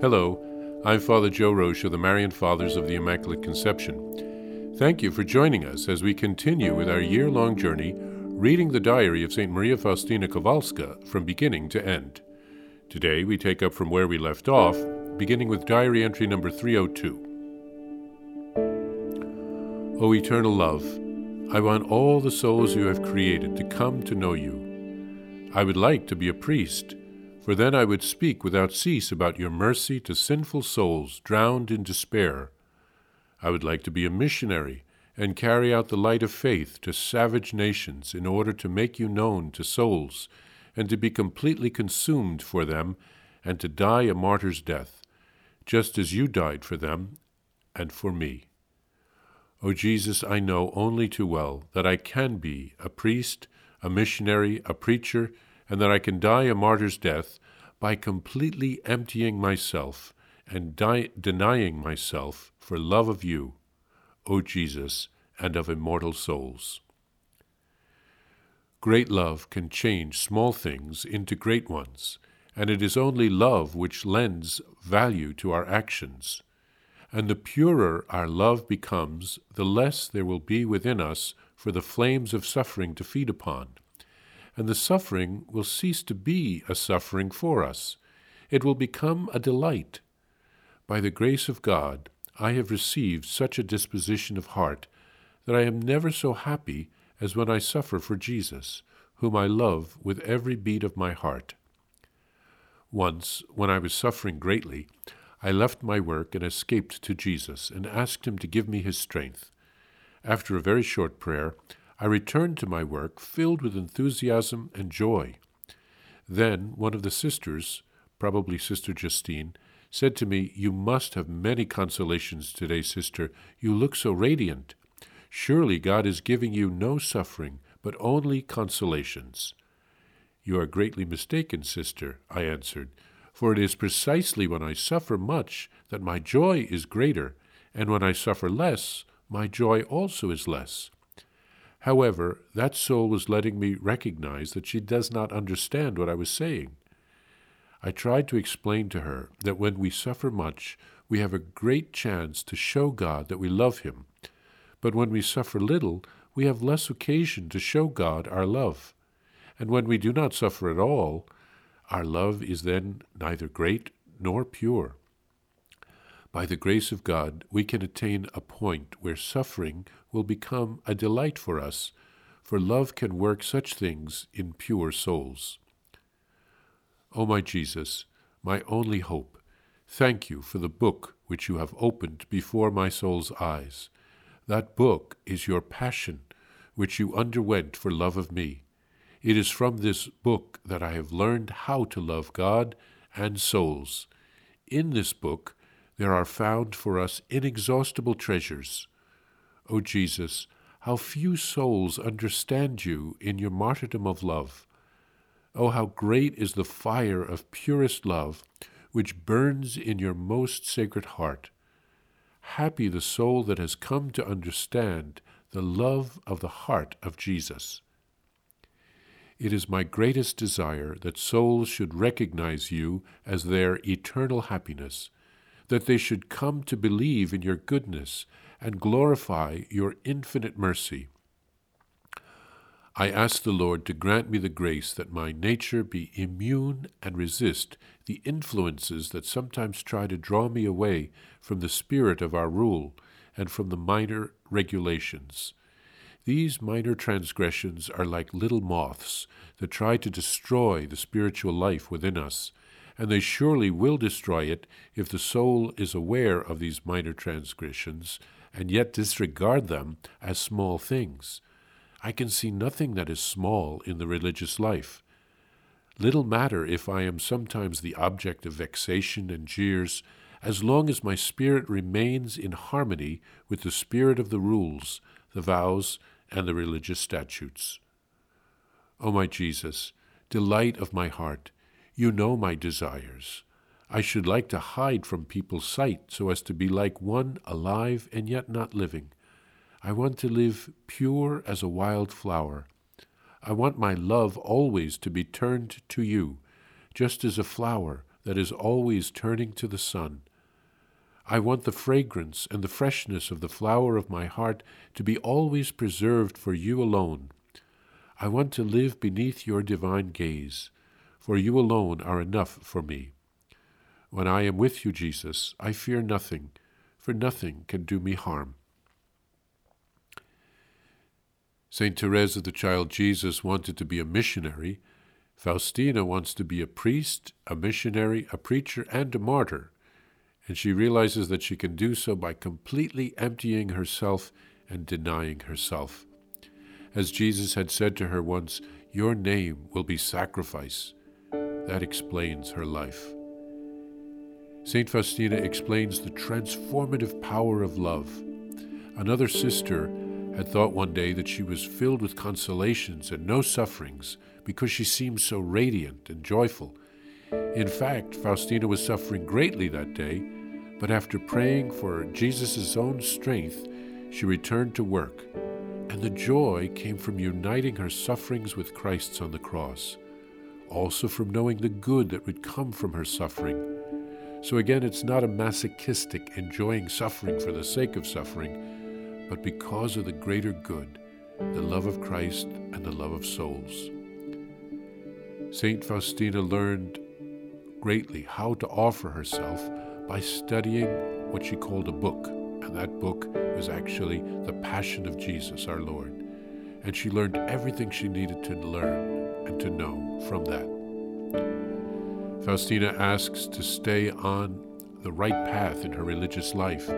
Hello, I'm Father Joe Roesch of the Marian Fathers of the Immaculate Conception. Thank you for joining us as we continue with our year long journey reading the diary of St. Maria Faustina Kowalska from beginning to end. Today we take up from where we left off, beginning with diary entry number 302. O eternal love, I want all the souls you have created to come to know you. I would like to be a priest for then I would speak without cease about your mercy to sinful souls drowned in despair. I would like to be a missionary and carry out the light of faith to savage nations in order to make you known to souls and to be completely consumed for them and to die a martyr's death, just as you died for them and for me. O Jesus, I know only too well that I can be a priest, a missionary, a preacher, and that I can die a martyr's death by completely emptying myself and denying myself for love of you, O Jesus, and of immortal souls. Great love can change small things into great ones, and it is only love which lends value to our actions. And the purer our love becomes, the less there will be within us for the flames of suffering to feed upon and the suffering will cease to be a suffering for us. It will become a delight. By the grace of God, I have received such a disposition of heart that I am never so happy as when I suffer for Jesus, whom I love with every beat of my heart. Once, when I was suffering greatly, I left my work and escaped to Jesus and asked him to give me his strength. After a very short prayer, I returned to my work filled with enthusiasm and joy. Then one of the sisters, probably Sister Justine, said to me, You must have many consolations today, sister. You look so radiant. Surely God is giving you no suffering, but only consolations. You are greatly mistaken, sister, I answered, for it is precisely when I suffer much that my joy is greater, and when I suffer less, my joy also is less. However, that soul was letting me recognize that she does not understand what I was saying. I tried to explain to her that when we suffer much, we have a great chance to show God that we love Him. But when we suffer little, we have less occasion to show God our love. And when we do not suffer at all, our love is then neither great nor pure. By the grace of God, we can attain a point where suffering will become a delight for us, for love can work such things in pure souls. O my Jesus, my only hope, thank you for the book which you have opened before my soul's eyes. That book is your passion, which you underwent for love of me. It is from this book that I have learned how to love God and souls. In this book, there are found for us inexhaustible treasures. O Jesus, how few souls understand you in your martyrdom of love. Oh, how great is the fire of purest love which burns in your most sacred heart. Happy the soul that has come to understand the love of the heart of Jesus. It is my greatest desire that souls should recognize you as their eternal happiness that they should come to believe in your goodness and glorify your infinite mercy. I ask the Lord to grant me the grace that my nature be immune and resist the influences that sometimes try to draw me away from the spirit of our rule and from the minor regulations. These minor transgressions are like little moths that try to destroy the spiritual life within us and they surely will destroy it if the soul is aware of these minor transgressions and yet disregard them as small things. I can see nothing that is small in the religious life. Little matter if I am sometimes the object of vexation and jeers, as long as my spirit remains in harmony with the spirit of the rules, the vows, and the religious statutes. O my Jesus, delight of my heart, you know my desires. I should like to hide from people's sight so as to be like one alive and yet not living. I want to live pure as a wild flower. I want my love always to be turned to you, just as a flower that is always turning to the sun. I want the fragrance and the freshness of the flower of my heart to be always preserved for you alone. I want to live beneath your divine gaze, for you alone are enough for me. When I am with you, Jesus, I fear nothing, for nothing can do me harm. St. Therese of the Child Jesus wanted to be a missionary. Faustina wants to be a priest, a missionary, a preacher, and a martyr. And she realizes that she can do so by completely emptying herself and denying herself. As Jesus had said to her once, Your name will be sacrifice. That explains her life. St. Faustina explains the transformative power of love. Another sister had thought one day that she was filled with consolations and no sufferings because she seemed so radiant and joyful. In fact, Faustina was suffering greatly that day, but after praying for Jesus' own strength, she returned to work, and the joy came from uniting her sufferings with Christ's on the cross, also from knowing the good that would come from her suffering so again, it's not a masochistic enjoying suffering for the sake of suffering, but because of the greater good, the love of Christ and the love of souls. St. Faustina learned greatly how to offer herself by studying what she called a book, and that book was actually the Passion of Jesus, our Lord. And she learned everything she needed to learn and to know from that. Faustina asks to stay on the right path in her religious life.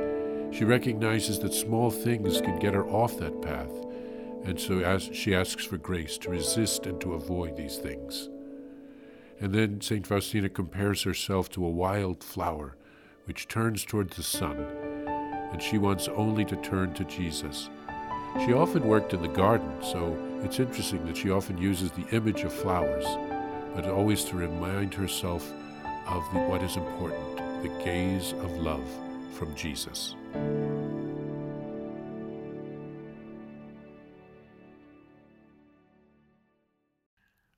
She recognizes that small things can get her off that path, and so as she asks for grace to resist and to avoid these things. And then St. Faustina compares herself to a wild flower which turns toward the sun, and she wants only to turn to Jesus. She often worked in the garden, so it's interesting that she often uses the image of flowers but always to remind herself of the, what is important the gaze of love from Jesus.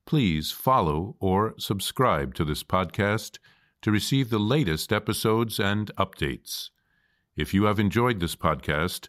Please follow or subscribe to this podcast to receive the latest episodes and updates. If you have enjoyed this podcast,